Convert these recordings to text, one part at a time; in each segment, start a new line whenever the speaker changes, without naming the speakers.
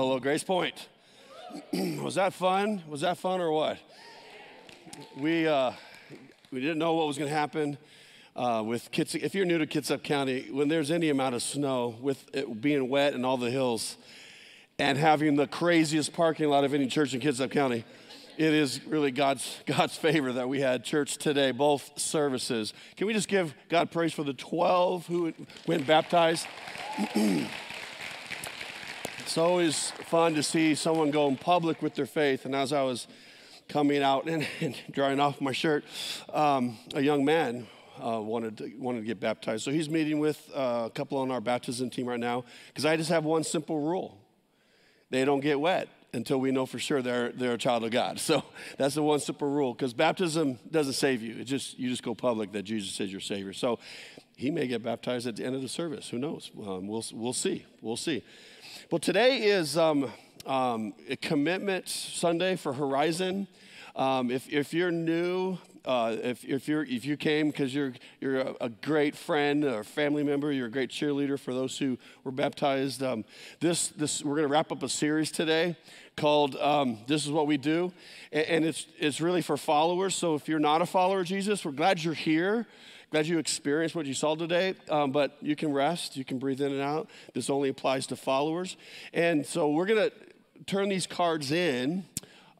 hello, Grace Point. was that fun? Was that fun or what? We, uh, we didn't know what was going to happen uh, with Kitsap. If you're new to Kitsap County, when there's any amount of snow, with it being wet and all the hills, and having the craziest parking lot of any church in Kitsap County, it is really God's, God's favor that we had church today, both services. Can we just give God praise for the 12 who went baptized? it's always fun to see someone go in public with their faith. And as I was coming out and, and drying off my shirt, um, a young man uh, wanted, to, wanted to get baptized. So he's meeting with uh, a couple on our baptism team right now because I just have one simple rule they don't get wet until we know for sure they're, they're a child of God. So that's the one simple rule because baptism doesn't save you. It just you just go public that Jesus is your Savior. So he may get baptized at the end of the service. Who knows? Um, we'll, we'll see. We'll see. Well, today is um, um, a commitment Sunday for Horizon. Um, if, if you're new, uh, if, if, you're, if you came because you're, you're a, a, great friend or family member, you're a great cheerleader for those who were baptized, um, this, this, we're going to wrap up a series today called um, This is What We Do. And, and, it's, it's really for followers. So if you're not a follower of Jesus, we're glad you're here. Glad you experienced what you saw today, um, but you can rest, you can breathe in and out. This only applies to followers. And so we're going to turn these cards in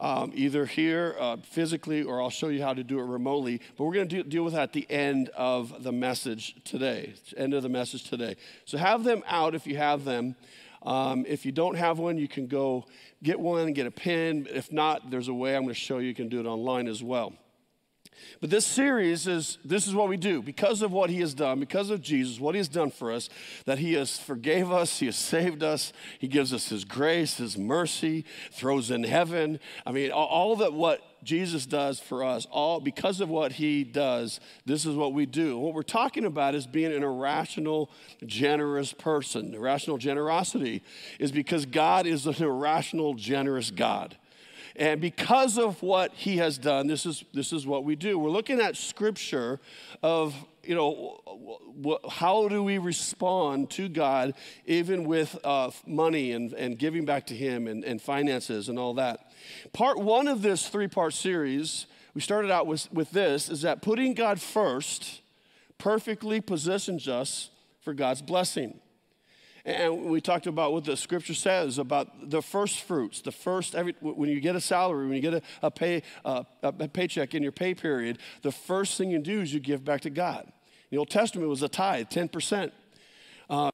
um, either here uh, physically or I'll show you how to do it remotely. But we're going to deal with that at the end of the message today. End of the message today. So have them out if you have them. Um, if you don't have one, you can go get one, get a pen. If not, there's a way I'm going to show you. You can do it online as well. But this series is this is what we do because of what he has done, because of Jesus, what he has done for us, that he has forgave us, he has saved us, he gives us his grace, his mercy, throws in heaven. I mean, all that what Jesus does for us, all because of what he does, this is what we do. What we're talking about is being an irrational, generous person. Irrational generosity is because God is an irrational, generous God. And because of what he has done, this is, this is what we do. We're looking at scripture of, you know, how do we respond to God, even with uh, money and, and giving back to him and, and finances and all that. Part one of this three part series, we started out with, with this, is that putting God first perfectly positions us for God's blessing. And we talked about what the scripture says about the first fruits, the first, every, when you get a salary, when you get a, a pay, uh, a paycheck in your pay period, the first thing you do is you give back to God. The Old Testament was a tithe, 10%. Uh,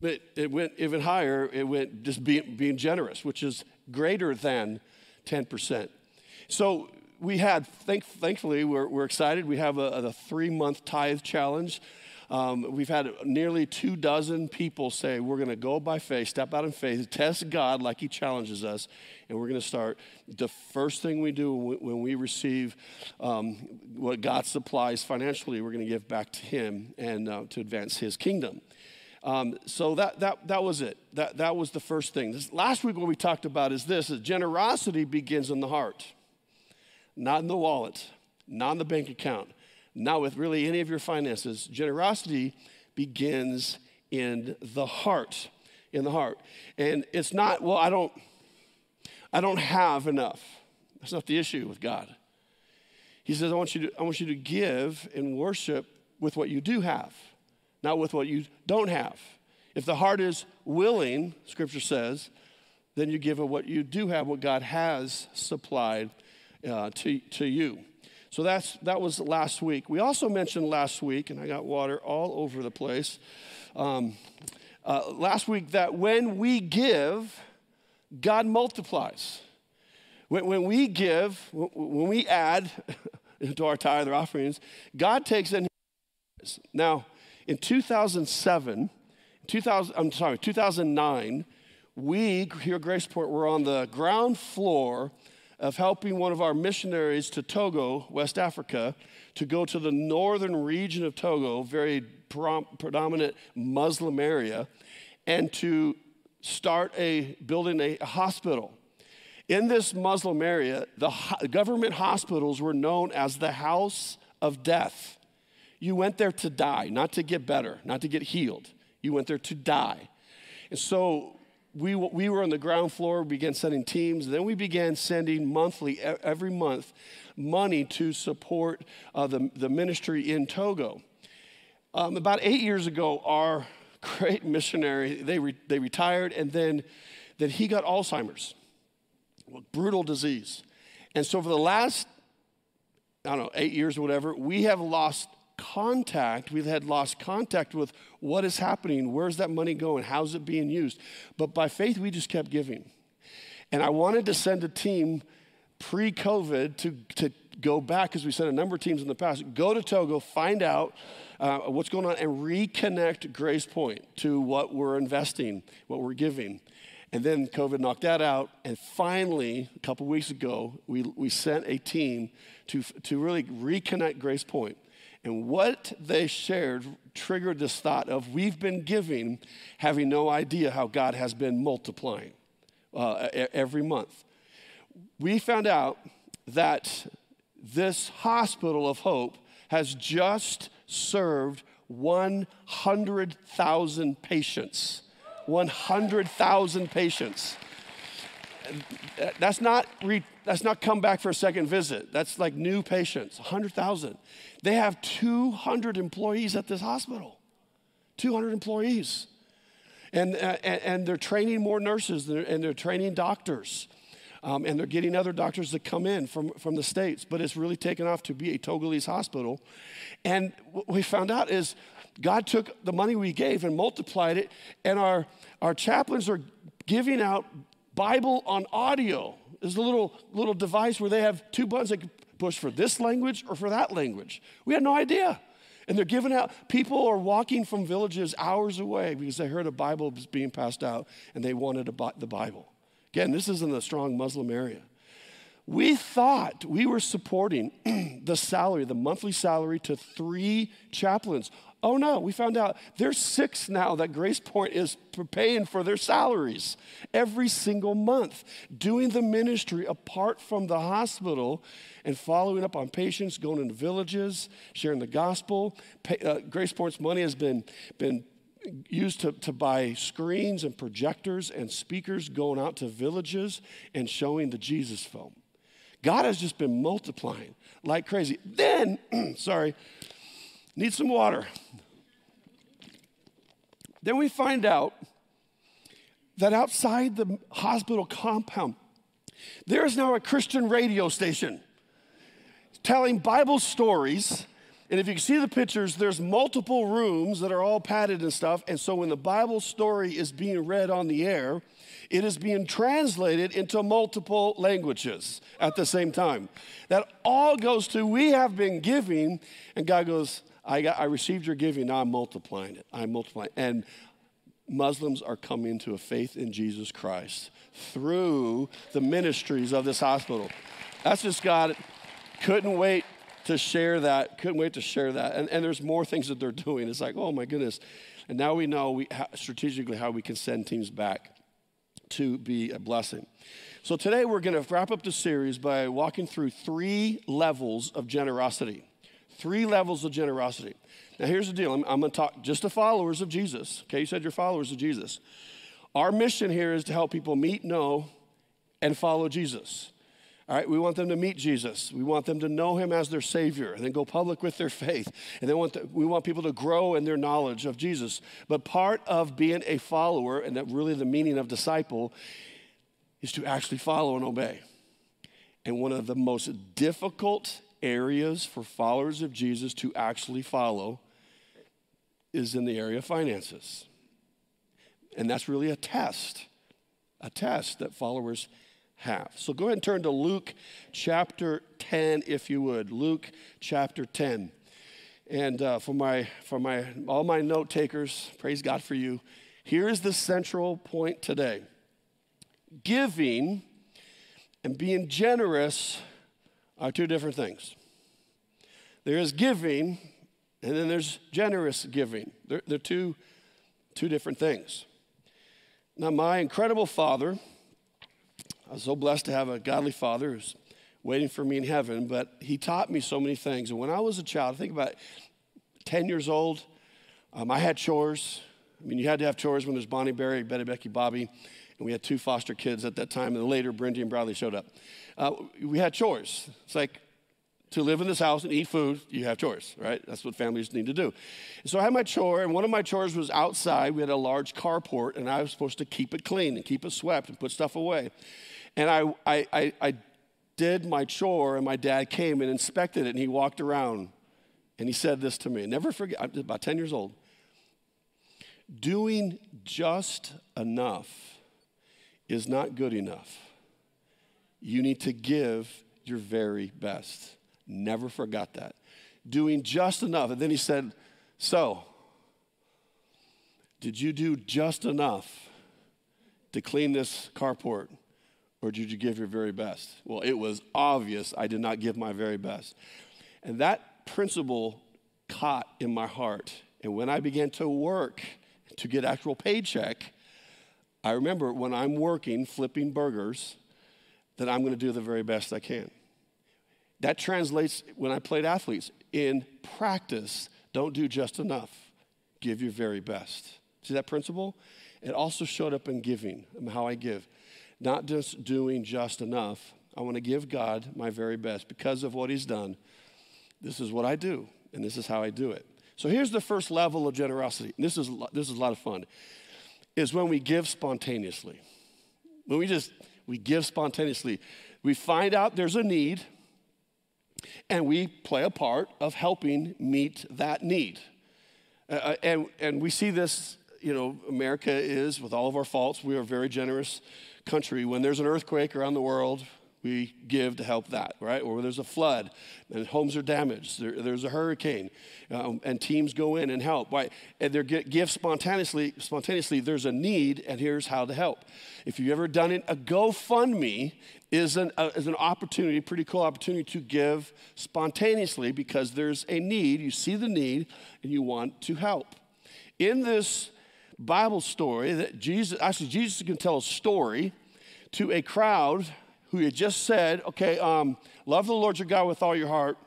but it went even higher, it went just being, being generous, which is greater than 10%. So we had, thank, thankfully, we're, we're excited. We have a, a three month tithe challenge. Um, we've had nearly two dozen people say, We're going to go by faith, step out in faith, test God like He challenges us, and we're going to start. The first thing we do when we receive um, what God supplies financially, we're going to give back to Him and uh, to advance His kingdom. Um, so that, that, that was it. That, that was the first thing. This, last week, what we talked about is this is generosity begins in the heart, not in the wallet, not in the bank account not with really any of your finances. Generosity begins in the heart. In the heart. And it's not, well, I don't, I don't have enough. That's not the issue with God. He says, I want you to, I want you to give and worship with what you do have, not with what you don't have. If the heart is willing, scripture says, then you give of what you do have, what God has supplied uh, to, to you. So that's, that was last week. We also mentioned last week, and I got water all over the place. Um, uh, last week, that when we give, God multiplies. When, when we give, when we add to our tithe or offerings, God takes in. Now, in 2007, 2000, I'm sorry, 2009, we here at Grace Point were on the ground floor of helping one of our missionaries to Togo, West Africa, to go to the northern region of Togo, very predominant Muslim area, and to start a building a hospital. In this Muslim area, the government hospitals were known as the house of death. You went there to die, not to get better, not to get healed. You went there to die. And so we, we were on the ground floor, we began sending teams. Then we began sending monthly, every month, money to support uh, the, the ministry in Togo. Um, about eight years ago, our great missionary, they, re, they retired, and then, then he got Alzheimer's, brutal disease. And so for the last, I don't know, eight years or whatever, we have lost contact. We've had lost contact with what is happening, where's that money going, how's it being used. But by faith, we just kept giving. And I wanted to send a team pre COVID to, to go back, because we sent a number of teams in the past, go to Togo, find out uh, what's going on, and reconnect Grace Point to what we're investing, what we're giving. And then COVID knocked that out. And finally, a couple weeks ago, we, we sent a team to, to really reconnect Grace Point. And what they shared triggered this thought of we've been giving, having no idea how God has been multiplying uh, every month. We found out that this hospital of hope has just served 100,000 patients. 100,000 patients. That's not, re, that's not come back for a second visit. That's like new patients, 100,000. They have 200 employees at this hospital, 200 employees. And, uh, and they're training more nurses and they're training doctors. Um, and they're getting other doctors to come in from, from the States. But it's really taken off to be a Togolese hospital. And what we found out is God took the money we gave and multiplied it, and our, our chaplains are giving out Bible on audio. There's a little, little device where they have two buttons can push for this language or for that language. We had no idea. And they're giving out, people are walking from villages hours away because they heard a Bible was being passed out and they wanted the Bible. Again, this isn't a strong Muslim area. We thought we were supporting the salary, the monthly salary to three chaplains. Oh no, we found out there's six now that Grace Point is paying for their salaries every single month, doing the ministry apart from the hospital and following up on patients, going into villages, sharing the gospel. Uh, Grace Point's money has been, been used to, to buy screens and projectors and speakers going out to villages and showing the Jesus film. God has just been multiplying like crazy. Then, sorry, Need some water. Then we find out that outside the hospital compound, there is now a Christian radio station telling Bible stories. And if you can see the pictures, there's multiple rooms that are all padded and stuff. And so when the Bible story is being read on the air, it is being translated into multiple languages at the same time. That all goes to we have been giving, and God goes, I, got, I received your giving, now I'm multiplying it. I'm multiplying. And Muslims are coming to a faith in Jesus Christ through the ministries of this hospital. That's just God. Couldn't wait to share that. Couldn't wait to share that. And, and there's more things that they're doing. It's like, oh my goodness. And now we know we, strategically how we can send teams back to be a blessing. So today we're going to wrap up the series by walking through three levels of generosity. Three levels of generosity. Now, here's the deal I'm, I'm going to talk just to followers of Jesus. Okay, you said you're followers of Jesus. Our mission here is to help people meet, know, and follow Jesus. All right, we want them to meet Jesus. We want them to know him as their Savior and then go public with their faith. And then want the, we want people to grow in their knowledge of Jesus. But part of being a follower, and that really the meaning of disciple, is to actually follow and obey. And one of the most difficult areas for followers of Jesus to actually follow is in the area of finances. And that's really a test, a test that followers have. So go ahead and turn to Luke chapter 10, if you would. Luke chapter 10. And uh, for, my, for my, all my note takers, praise God for you. Here is the central point today giving and being generous are two different things. There is giving, and then there's generous giving. They're, they're two, two different things. Now, my incredible father, I was so blessed to have a godly father who's waiting for me in heaven, but he taught me so many things. And when I was a child, I think about 10 years old, um, I had chores. I mean, you had to have chores when there's Bonnie, Barry, Betty, Becky, Bobby, and we had two foster kids at that time, and later Brindy and Bradley showed up. Uh, we had chores. It's like to live in this house and eat food, you have chores, right? That's what families need to do. So I had my chore, and one of my chores was outside. We had a large carport, and I was supposed to keep it clean and keep it swept and put stuff away. And I, I, I, I did my chore, and my dad came and inspected it, and he walked around, and he said this to me. Never forget, I'm about 10 years old. Doing just enough is not good enough. You need to give your very best. Never forgot that. Doing just enough. And then he said, So, did you do just enough to clean this carport? Or did you give your very best? Well, it was obvious I did not give my very best. And that principle caught in my heart. And when I began to work to get actual paycheck, I remember when I'm working flipping burgers that I'm going to do the very best I can. That translates when I played athletes. In practice, don't do just enough, give your very best. See that principle? It also showed up in giving, how I give. Not just doing just enough. I want to give God my very best because of what He's done. This is what I do, and this is how I do it. So here's the first level of generosity. This is, this is a lot of fun. Is when we give spontaneously. When we just we give spontaneously. We find out there's a need and we play a part of helping meet that need. Uh, uh, and, and we see this, you know, America is, with all of our faults, we are a very generous country. When there's an earthquake around the world, we give to help that, right? Or there's a flood and homes are damaged, there, there's a hurricane, um, and teams go in and help. Right? And they give spontaneously. Spontaneously, there's a need, and here's how to help. If you've ever done it, a GoFundMe is an, uh, is an opportunity, pretty cool opportunity to give spontaneously because there's a need. You see the need, and you want to help. In this Bible story, that Jesus actually Jesus can tell a story to a crowd who had just said, okay, um, love the Lord your God with all your heart,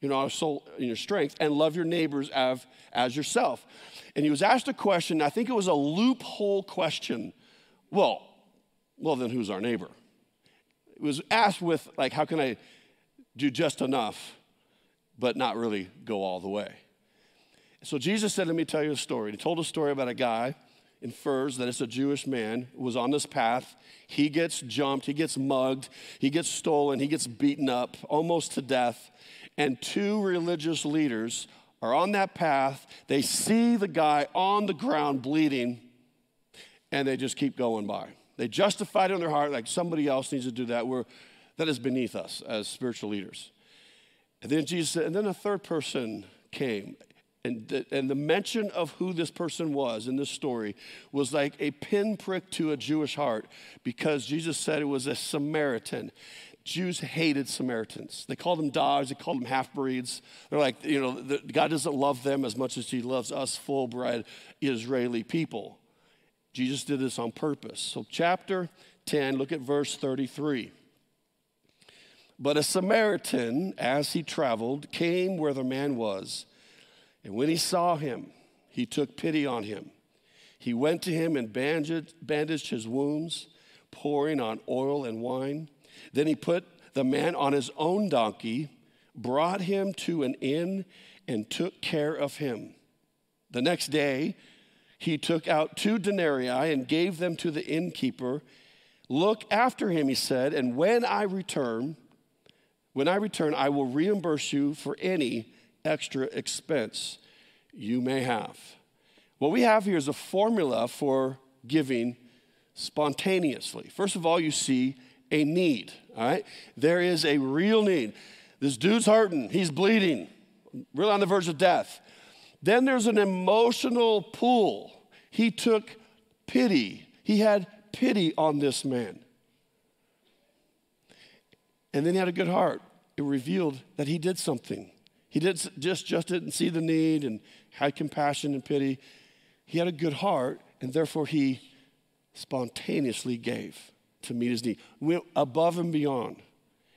you know, soul, and your strength, and love your neighbors as, as yourself. And he was asked a question, I think it was a loophole question. Well, well, then who's our neighbor? It was asked with, like, how can I do just enough, but not really go all the way? So Jesus said, Let me tell you a story. He told a story about a guy infers that it's a Jewish man who was on this path. He gets jumped, he gets mugged, he gets stolen, he gets beaten up almost to death. And two religious leaders are on that path. They see the guy on the ground bleeding, and they just keep going by. They justify it in their heart like somebody else needs to do that. We're, that is beneath us as spiritual leaders. And then Jesus said, and then a third person came, and the, and the mention of who this person was in this story was like a pinprick to a Jewish heart because Jesus said it was a Samaritan. Jews hated Samaritans. They called them dogs, they called them half breeds. They're like, you know, the, God doesn't love them as much as He loves us full bred Israeli people. Jesus did this on purpose. So, chapter 10, look at verse 33. But a Samaritan, as he traveled, came where the man was. And when he saw him, he took pity on him. He went to him and bandaged, his wounds, pouring on oil and wine. Then he put the man on his own donkey, brought him to an inn, and took care of him. The next day, he took out two denarii and gave them to the innkeeper. Look after him, he said, and when I return, when I return, I will reimburse you for any extra expense you may have. What we have here is a formula for giving spontaneously. First of all, you see a need, all right? There is a real need. This dude's hurting, he's bleeding, really on the verge of death. Then there's an emotional pull. He took pity, he had pity on this man. And then he had a good heart. It revealed that he did something. He did just, just didn't see the need and had compassion and pity. He had a good heart, and therefore he spontaneously gave to meet his need. Went above and beyond.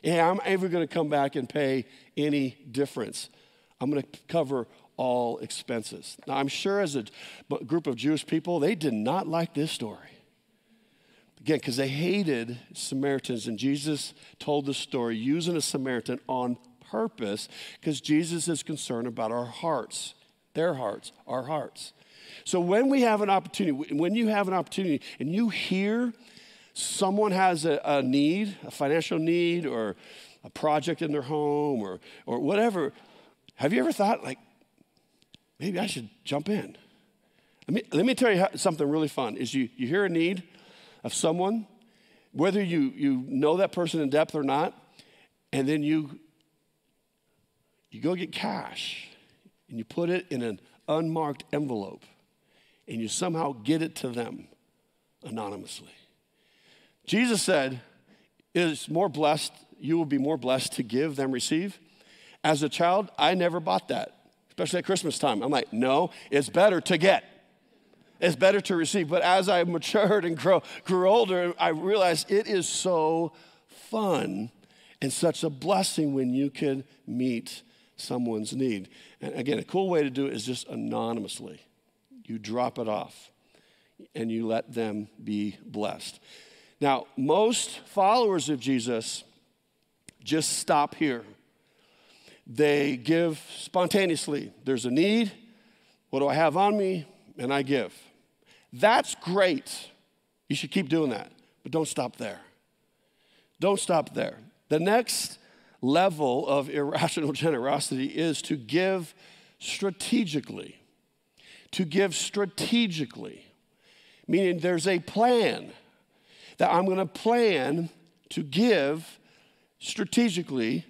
Yeah, I'm ever going to come back and pay any difference. I'm going to cover all expenses. Now, I'm sure as a group of Jewish people, they did not like this story. Again, because they hated Samaritans, and Jesus told the story using a Samaritan on purpose because Jesus is concerned about our hearts, their hearts, our hearts. So when we have an opportunity, when you have an opportunity and you hear someone has a, a need, a financial need, or a project in their home, or, or whatever, have you ever thought, like, maybe I should jump in? Let me, let me tell you how, something really fun is you, you hear a need of someone, whether you, you know that person in depth or not, and then you, you go get cash and you put it in an unmarked envelope and you somehow get it to them anonymously. Jesus said, It is more blessed, you will be more blessed to give than receive. As a child, I never bought that, especially at Christmas time. I'm like, no, it's better to get. It's better to receive. But as I matured and grow, grew older, I realized it is so fun and such a blessing when you can meet someone's need. And again, a cool way to do it is just anonymously. You drop it off and you let them be blessed. Now, most followers of Jesus just stop here. They give spontaneously. There's a need. What do I have on me? And I give. That's great. You should keep doing that. But don't stop there. Don't stop there. The next level of irrational generosity is to give strategically. To give strategically, meaning there's a plan that I'm going to plan to give strategically.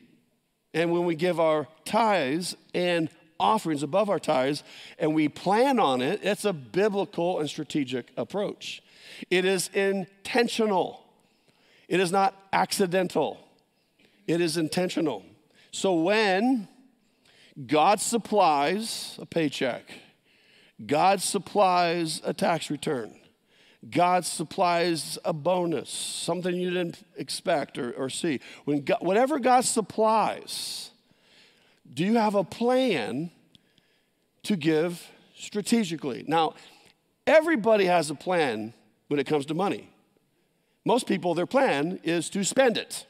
And when we give our tithes and offerings above our tithes and we plan on it, it's a biblical and strategic approach. It is intentional, it is not accidental, it is intentional. So when God supplies a paycheck, God supplies a tax return, God supplies a bonus, something you didn't expect or, or see. When God, whatever God supplies, do you have a plan to give strategically? Now, everybody has a plan when it comes to money. Most people, their plan is to spend it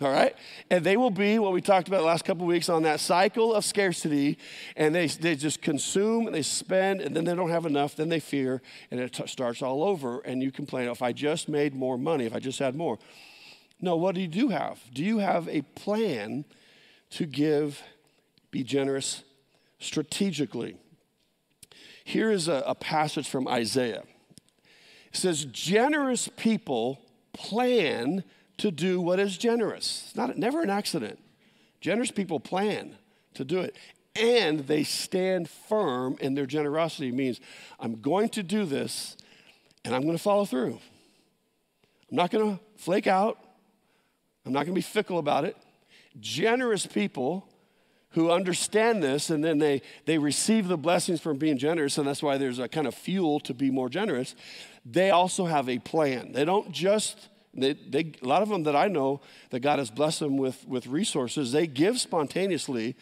all right? And they will be what we talked about the last couple weeks on that cycle of scarcity, and they, they just consume and they spend, and then they don't have enough, then they fear, and it t- starts all over, and you complain, oh, if I just made more money, if I just had more. No, what do you do have? Do you have a plan to give, be generous strategically? Here is a, a passage from Isaiah. It says, Generous people plan to do what is generous. It's not, never an accident. Generous people plan to do it. And they stand firm in their generosity means I'm going to do this and I'm going to follow through. I'm not going to flake out. I'm not going to be fickle about it. Generous people who understand this and then they, they receive the blessings from being generous, and that's why there's a kind of fuel to be more generous, they also have a plan. They don't just they, they, a lot of them that I know that God has blessed them with, with resources, they give spontaneously,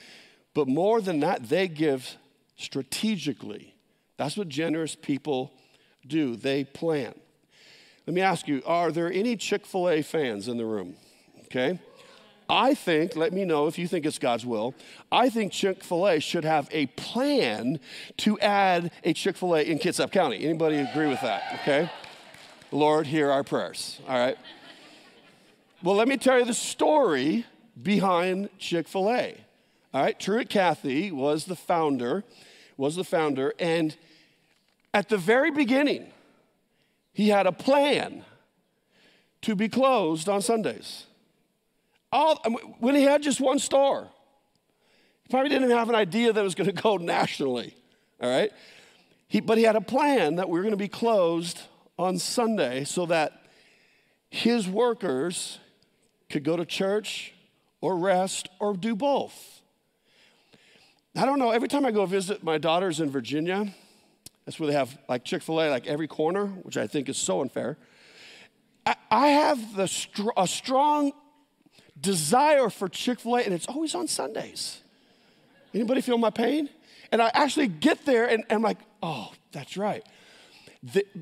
but more than that, they give strategically. That's what generous people do, they plan. Let me ask you are there any Chick fil A fans in the room? Okay. I think, let me know if you think it's God's will. I think Chick fil A should have a plan to add a Chick fil A in Kitsap County. Anybody agree with that? Okay. Lord, hear our prayers. All right. Well, let me tell you the story behind Chick fil A. All right. Truett Cathy was the founder, was the founder, and at the very beginning, he had a plan to be closed on Sundays. All, when he had just one store, he probably didn't have an idea that it was going to go nationally. All right. He, but he had a plan that we were going to be closed on Sunday so that his workers could go to church or rest or do both. I don't know, every time I go visit my daughters in Virginia, that's where they have like Chick fil A, like every corner, which I think is so unfair. I, I have the str- a strong desire for Chick fil A, and it's always on Sundays. Anybody feel my pain? And I actually get there and, and I'm like, oh, that's right.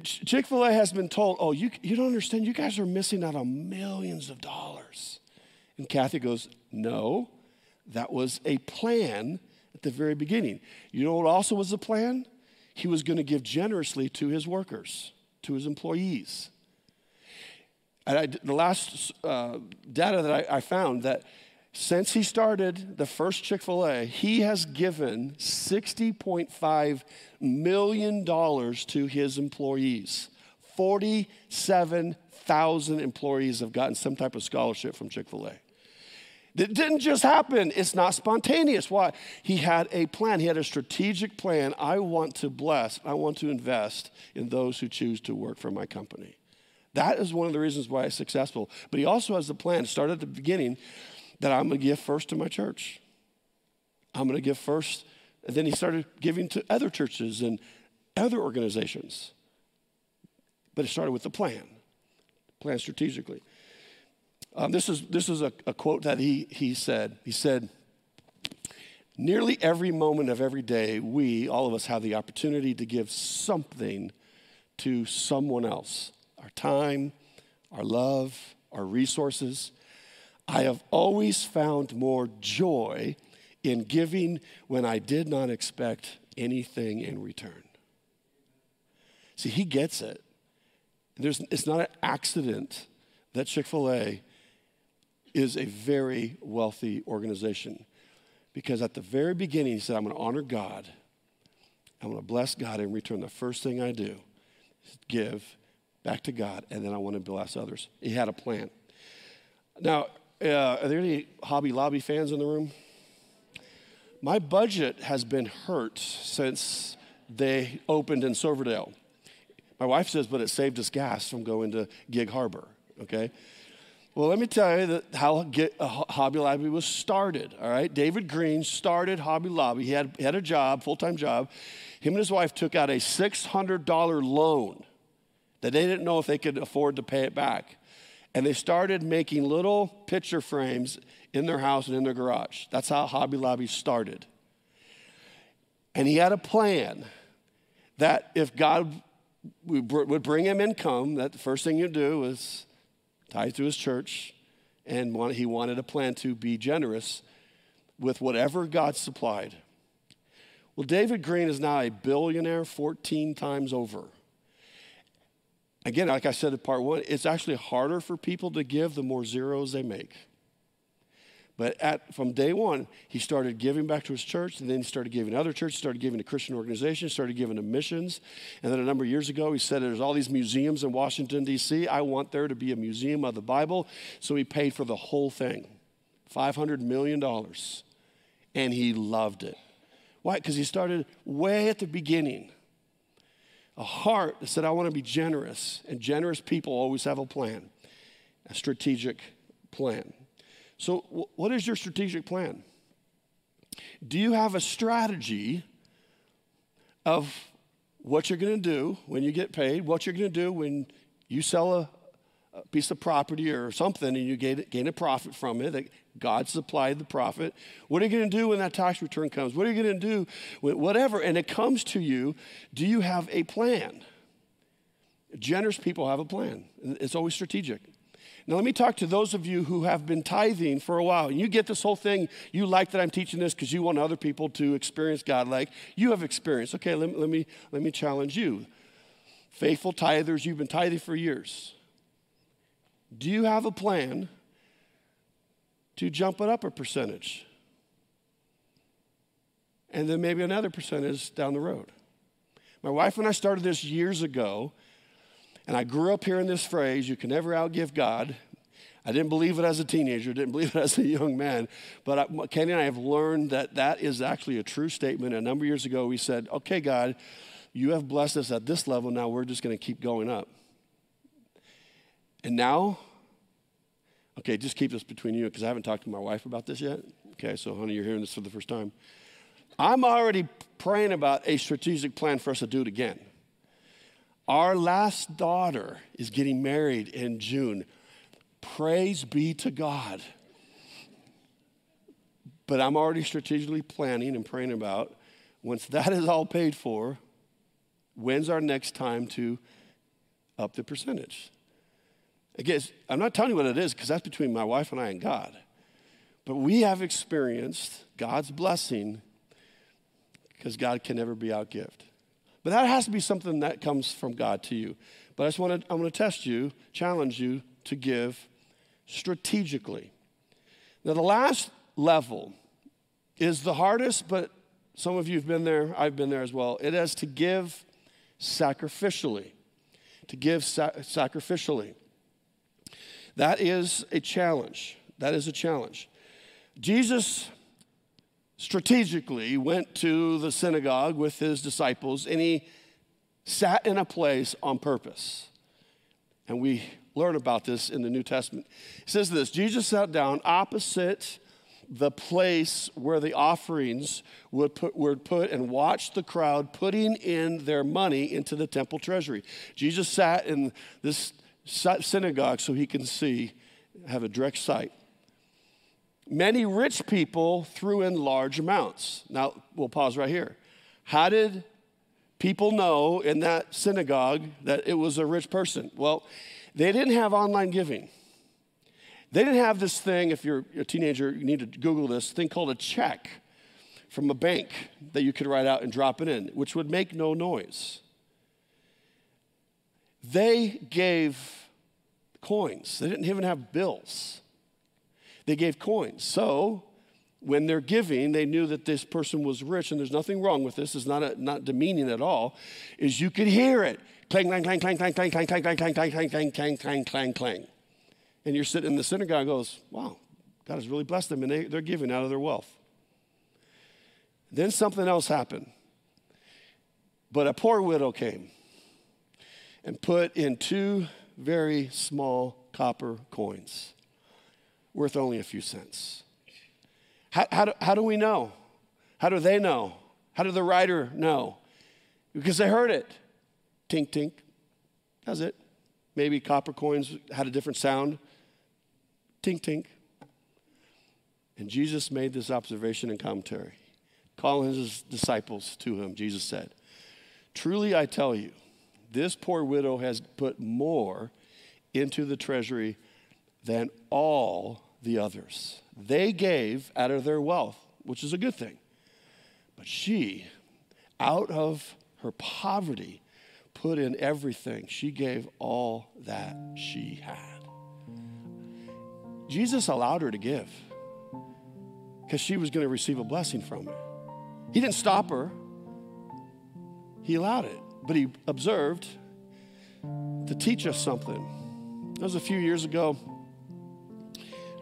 Chick fil A has been told, oh, you, you don't understand, you guys are missing out on millions of dollars. And Cathy goes, no, that was a plan at the very beginning. You know what also was the plan? He was going to give generously to his workers, to his employees. And I, the last uh, data that I, I found that since he started the first Chick fil A, he has given $60.5 million to his employees. 47,000 employees have gotten some type of scholarship from Chick fil A. It didn't just happen. It's not spontaneous. Why? He had a plan. He had a strategic plan. I want to bless, I want to invest in those who choose to work for my company. That is one of the reasons why it's successful. But he also has the plan, start at the beginning, that I'm going to give first to my church. I'm going to give first. And then he started giving to other churches and other organizations. But it started with the plan, plan strategically. Um, this is, this is a, a quote that he, he said. He said, Nearly every moment of every day, we, all of us, have the opportunity to give something to someone else our time, our love, our resources. I have always found more joy in giving when I did not expect anything in return. See, he gets it. There's, it's not an accident that Chick fil A is a very wealthy organization. Because at the very beginning, he said, I'm going to honor God. I'm going to bless God in return. The first thing I do is give back to God, and then I want to bless others. He had a plan. Now, uh, are there any Hobby Lobby fans in the room? My budget has been hurt since they opened in Silverdale. My wife says, but it saved us gas from going to Gig Harbor, okay? Well, let me tell you that how get, uh, Hobby Lobby was started. All right, David Green started Hobby Lobby. He had, he had a job, full time job. Him and his wife took out a six hundred dollar loan that they didn't know if they could afford to pay it back, and they started making little picture frames in their house and in their garage. That's how Hobby Lobby started. And he had a plan that if God would bring him income, that the first thing you do is tithe to his church, and he wanted a plan to be generous with whatever God supplied. Well, David Green is now a billionaire 14 times over. Again, like I said in part one, it's actually harder for people to give the more zeros they make. But at, from day one, he started giving back to his church, and then he started giving to other churches, started giving to Christian organizations, started giving to missions. And then a number of years ago, he said, There's all these museums in Washington, D.C. I want there to be a museum of the Bible. So he paid for the whole thing $500 million. And he loved it. Why? Because he started way at the beginning. A heart that said, I want to be generous. And generous people always have a plan, a strategic plan. So, what is your strategic plan? Do you have a strategy of what you're going to do when you get paid, what you're going to do when you sell a, a, piece of property or something and you gain, gain a profit from it, God supplied the profit. What are you going to do when that tax return comes? What are you going to do when whatever? And it comes to you, do you have a plan? Generous people have a plan, it's always strategic. Now, let me talk to those of you who have been tithing for a while. And you get this whole thing, you like that I'm teaching this because you want other people to experience God like you have experienced. Okay, let, let, me, let me challenge you. Faithful tithers, you've been tithing for years. Do you have a plan to jump it up a percentage? And then maybe another percentage down the road. My wife and I started this years ago and I grew up hearing this phrase you can never outgive God. I didn't believe it as a teenager, didn't believe it as a young man. But I, Kenny and I have learned that that is actually a true statement. A number of years ago, we said, okay, God, you have blessed us at this level. Now we're just going to keep going up. And now, okay, just keep this between you because I haven't talked to my wife about this yet. Okay, so honey, you're hearing this for the first time. I'm already praying about a strategic plan for us to do it again. Our last daughter is getting married in June. Praise be to God. But I'm already strategically planning and praying about once that is all paid for, when's our next time to up the percentage? Again, I'm not telling you what it is because that's between my wife and I and God. But we have experienced God's blessing because God can never be outgived. But that has to be something that comes from God to you. But I just want to, I'm going to test you, challenge you to give strategically. Now, the last level is the hardest, but some of you have been there, I've been there as well. It is to give sacrificially. To give sa- sacrificially. That is a challenge. That is a challenge. Jesus strategically went to the synagogue with his disciples and he sat in a place on purpose. And we learn about this in the New Testament. It says this Jesus sat down opposite the place where the offerings would put, were put and watched the crowd putting in their money into the temple treasury. Jesus sat in this synagogue so he can see, have a direct sight. Many rich people threw in large amounts. Now, we'll pause right here. How did people know in that synagogue that it was a rich person? Well, they didn't have online giving. They didn't have this thing, if you're a teenager, you need to Google this thing called a check from a bank that you could write out and drop it in, which would make no noise. They gave coins, they didn't even have bills. They gave coins. So when they're giving, they knew that this person was rich, and there's nothing wrong with this. It's not, a, not demeaning at all. Is you could hear it clang, clang, clang, clang, clang, clang, clang, clang, clang, clang, clang, clang, clang, clang, clang, clang, clang. And you're sitting in the synagogue goes, wow, God has really blessed them, and they, they're giving out of their wealth. Then something else happened. But a poor widow came and put in two very small copper coins worth only a few cents. How, how, do, how do we know? How do they know? How did the writer know? Because they heard it. Tink, tink. That's it. Maybe copper coins had a different sound. Tink, tink. And Jesus made this observation and commentary. Calling his disciples to him, Jesus said, Truly I tell you, this poor widow has put more into the treasury than all the others. They gave out of their wealth, which is a good thing. But she, out of her poverty, put in everything. She gave all that she had. Jesus allowed her to give because she was going to receive a blessing from it. He didn't stop her, he allowed it, but he observed to teach us something. That was a few years ago.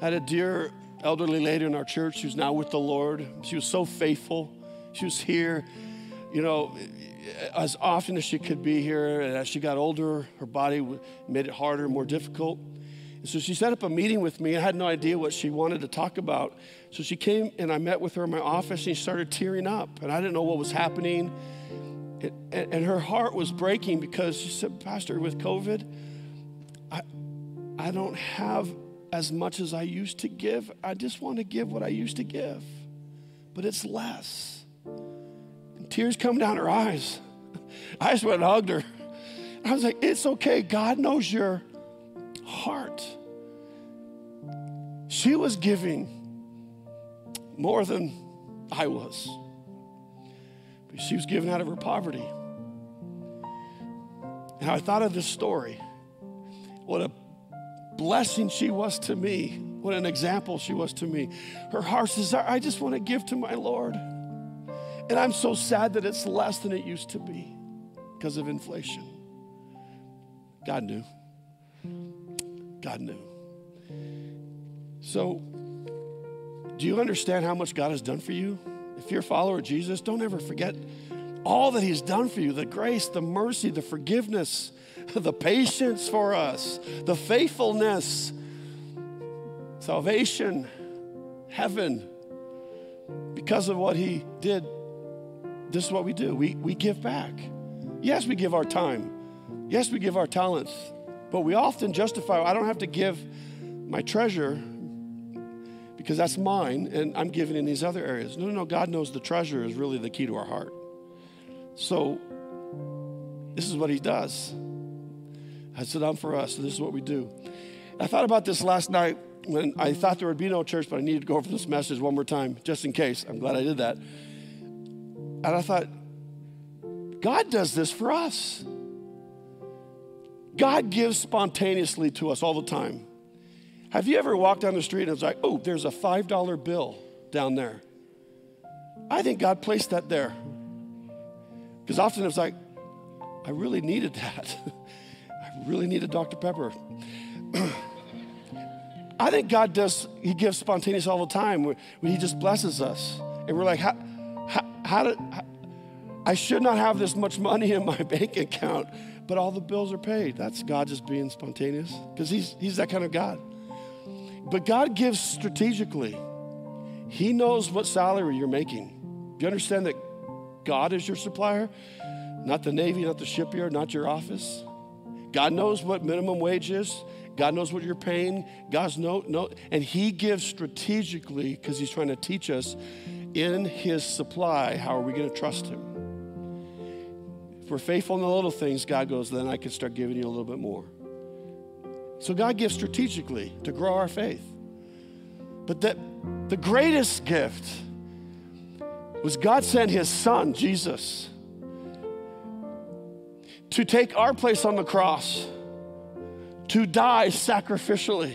I had a dear elderly lady in our church who's now with the Lord. She was so faithful. She was here, you know, as often as she could be here. And as she got older, her body made it harder, more difficult. And so she set up a meeting with me. I had no idea what she wanted to talk about. So she came and I met with her in my office and she started tearing up. And I didn't know what was happening. And, and her heart was breaking because she said, Pastor, with COVID, I, I don't have as much as I used to give. I just want to give what I used to give, but it's less. And tears come down her eyes. I just went and hugged her. I was like, it's okay. God knows your heart. She was giving more than I was. She was given out of her poverty. And I thought of this story. What a blessing she was to me. What an example she was to me. Her heart's desire, I just want to give to my Lord. And I'm so sad that it's less than it used to be because of inflation. God knew. God knew. So, do you understand how much God has done for you? If you're a follower of Jesus, don't ever forget all that He's done for you the grace, the mercy, the forgiveness, the patience for us, the faithfulness, salvation, heaven. Because of what He did, this is what we do we, we give back. Yes, we give our time. Yes, we give our talents. But we often justify, I don't have to give my treasure because that's mine and I'm giving in these other areas. No, no, no. God knows the treasure is really the key to our heart. So this is what He does. I said, I'm for us. this is what we do. I thought about this last night when I thought there would be no church, but I needed to go over this message one more time just in case. I'm glad I did that. And I thought, God does this for us. God gives spontaneously to us all the time. Have you ever walked down the street and it's like, oh, there's a $5 bill down there? I think God placed that there. Because often it's like, I really needed that. I really needed Dr. Pepper. I think God does, He gives spontaneous all the time when, He just blesses us. And we're like, how, how, how did, how, I should not have this much money in my bank account, but all the bills are paid. That's God just being spontaneous because he's, he's that kind of God. But God gives strategically. He knows what salary you're making. Do you understand that God is your supplier? Not the Navy, not the shipyard, not your office. God knows what minimum wage is. God knows what you're paying. God's no, no, and He gives strategically because He's trying to teach us in His supply. How are we going to trust Him? If we're faithful in the little things, God goes, then I can start giving you a little bit more. So God gives strategically to grow our faith. But that the greatest gift was God sent His Son, Jesus, to take our place on the cross to die sacrificially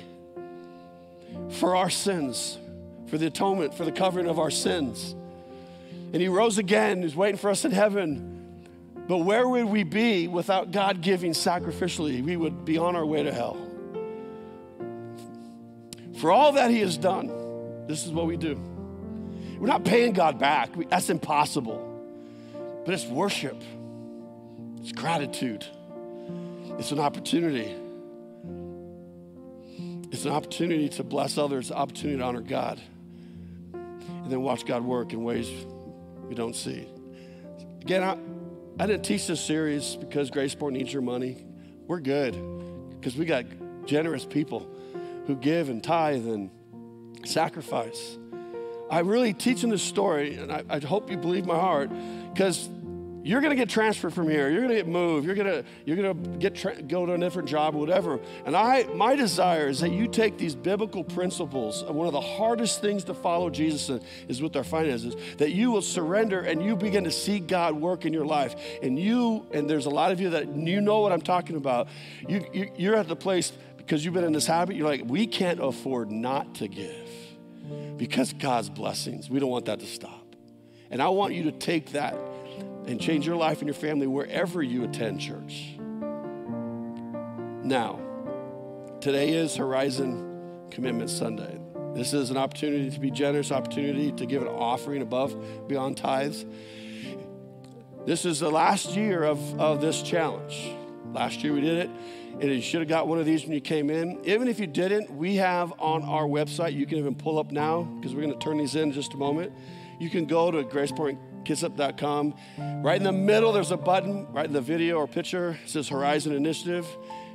for our sins, for the atonement, for the covering of our sins. And he rose again, he's waiting for us in heaven. But where would we be without God giving sacrificially? We would be on our way to hell. For all that he has done, this is what we do. We're not paying God back, that's impossible. But it's worship, it's gratitude, it's an opportunity it's an opportunity to bless others, opportunity to honor God, and then watch God work in ways we don't see. Again, I, I didn't teach this series because Gracepoint needs your money. We're good because we got generous people who give and tithe and sacrifice. I'm really teaching this story, and I, I hope you believe my heart because you're going to get transferred from here. You're going to get moved. You're going to you're going to get tra- go to a different job whatever. And I my desire is that you take these biblical principles. One of the hardest things to follow Jesus in, is with our finances. That you will surrender and you begin to see God work in your life. And you and there's a lot of you that you know what I'm talking about. You, you you're at the place because you've been in this habit. You're like we can't afford not to give because God's blessings. We don't want that to stop. And I want you to take that and change your life and your family wherever you attend church. Now, today is Horizon Commitment Sunday. This is an opportunity to be generous, opportunity to give an offering above, beyond tithes. This is the last year of, of this challenge. Last year we did it, and you should have got one of these when you came in. Even if you didn't, we have on our website, you can even pull up now because we're going to turn these in, in just a moment. You can go to gracepointkitsap.com. Right in the middle, there's a button, right in the video or picture, it says Horizon Initiative.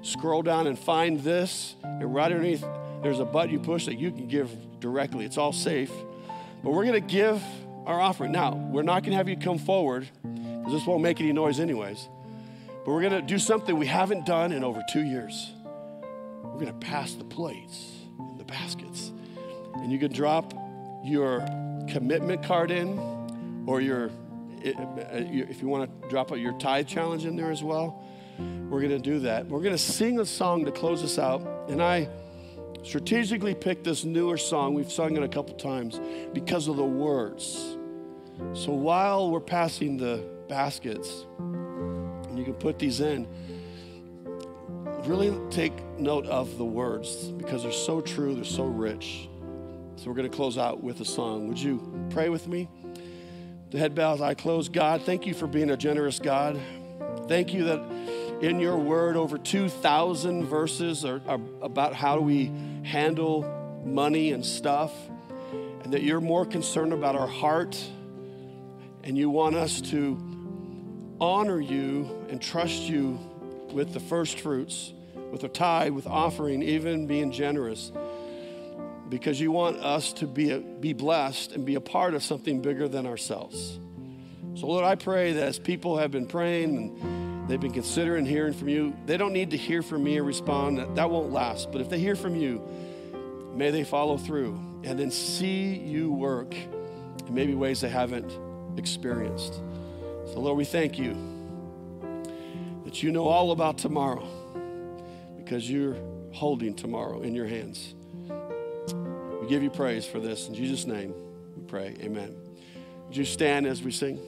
Scroll down and find this. And right underneath, there's a button you push that you can give directly. It's all safe. But we're going to give our offering. Now, we're not going to have you come forward because this won't make any noise, anyways. But we're going to do something we haven't done in over two years. We're going to pass the plates in the baskets. And you can drop your commitment card in or your, uh, if you want to drop your tithe challenge in there as well, we're going to do that. We're going to sing a song to close us out. And I strategically picked this newer song. We've sung it a couple times because of the words. So while we're passing the baskets, and you can put these in, really take note of the words because they're so true, they're so rich. So we're going to close out with a song. Would you pray with me? The head bows, I close. God, thank you for being a generous God. Thank you that in your word, over 2,000 verses are, are about how do we handle money and stuff, and that you're more concerned about our heart, and you want us to honor you and trust you with the first fruits, with a tithe, with offering, even being generous. because you want us to be, a, be blessed and be a part of something bigger than ourselves. So, Lord, I pray that as people have been praying and they've been considering hearing from you, they don't need to hear from me or respond. That, that won't last. But if they hear from you, may they follow through and then see you work in maybe ways they haven't experienced. So, Lord, we thank you that you know all about tomorrow because you're holding tomorrow in your hands. We give you praise for this. In Jesus' name, we pray. Amen. Would you stand as we sing?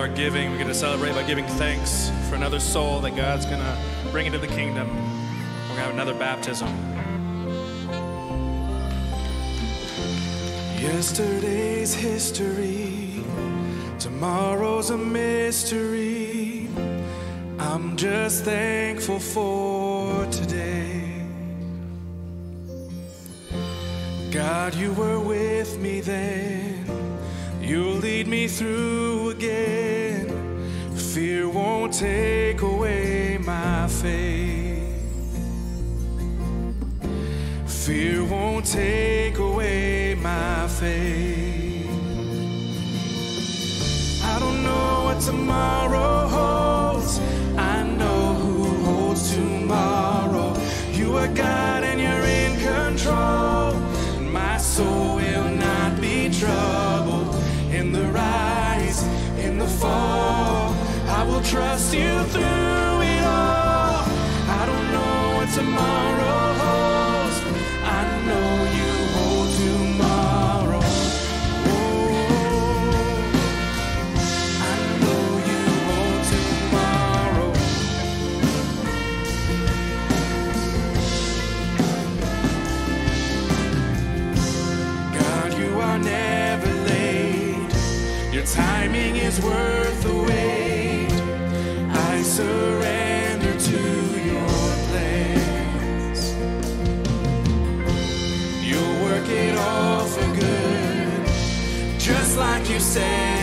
Our giving. We get to celebrate by giving thanks for another soul that God's going to bring into the kingdom. We're going to have another baptism.
Yesterday's history, tomorrow's a mystery. I'm just thankful for today. God, you were with me then You'll lead me through again. Take away my faith. Fear won't take away my faith. I don't know what tomorrow holds. I know who holds tomorrow. You are God and you're in control. My soul will not be troubled in the rise, in the fall. Will trust you through it all. I don't know what tomorrow holds. I know you hold tomorrow. Oh, I know you hold tomorrow. God, you are never late. your timing is worth like you said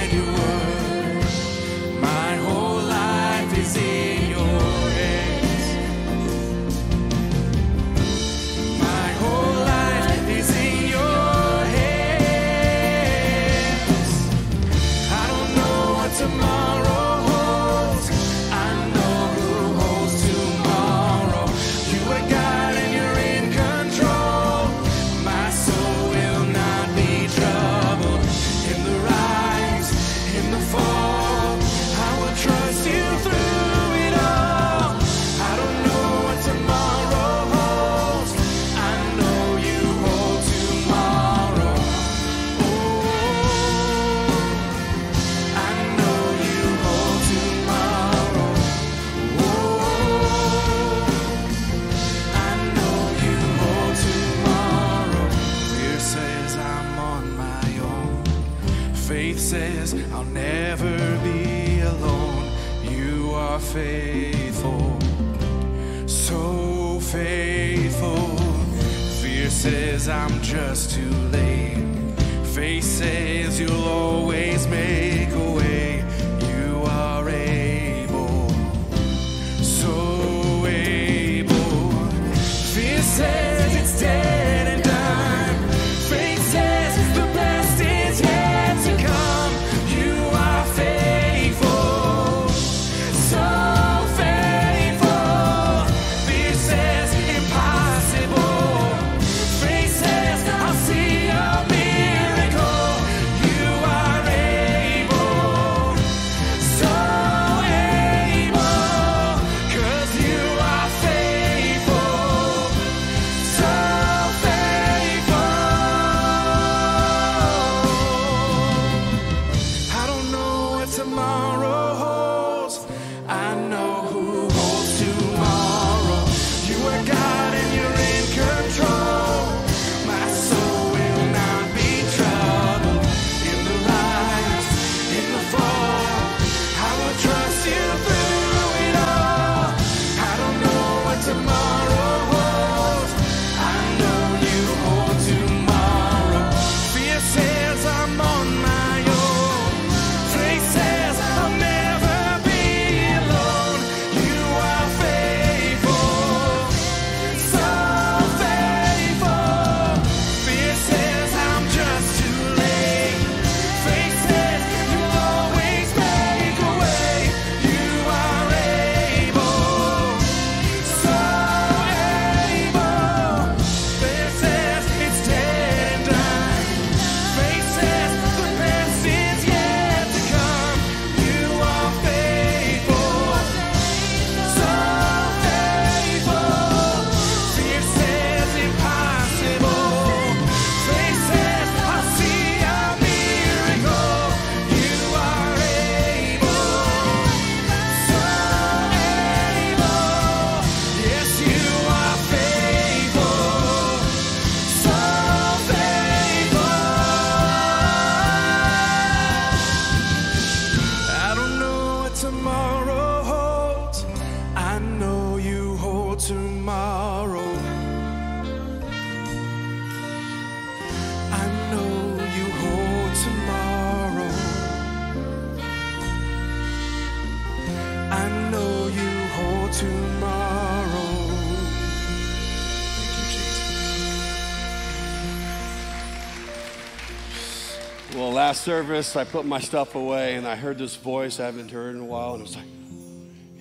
service, I put my stuff away and I heard this voice I haven't heard in a while, and I was like,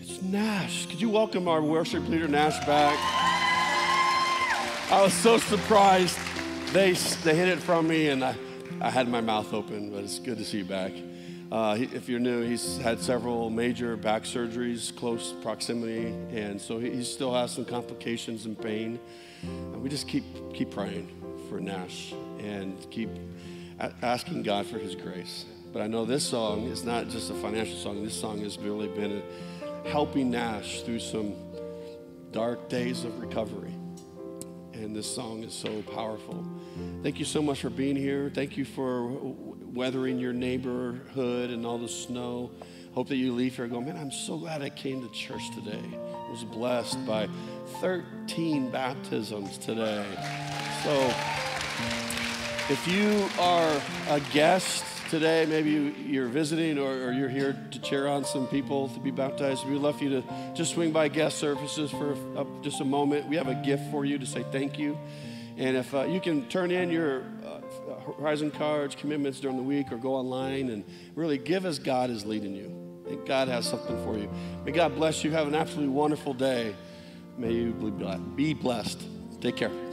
it's Nash. Could you welcome our worship leader, Nash, back? I was so surprised. They, they hid it from me, and I, I had my mouth open, but it's good to see you back. Uh, he, if you're new, he's had several major back surgeries, close proximity, and so he, he still has some complications and pain. And we just keep, keep praying for Nash and keep asking God for his grace. But I know this song is not just a financial song. This song has really been helping Nash through some dark days of recovery. And this song is so powerful. Thank you so much for being here. Thank you for weathering your neighborhood and all the snow. Hope that you leave here going, man, I'm so glad I came to church today. I was blessed by 13 baptisms today. So if you are a guest today, maybe you, you're visiting or, or you're here to cheer on some people to be baptized, we'd love for you to just swing by guest services for uh, just a moment. We have a gift for you to say thank you. And if uh, you can turn in your uh, Horizon cards, commitments during the week, or go online and really give as God is leading you. Think God has something for you. May God bless you. Have an absolutely wonderful day. May you be blessed. Take care.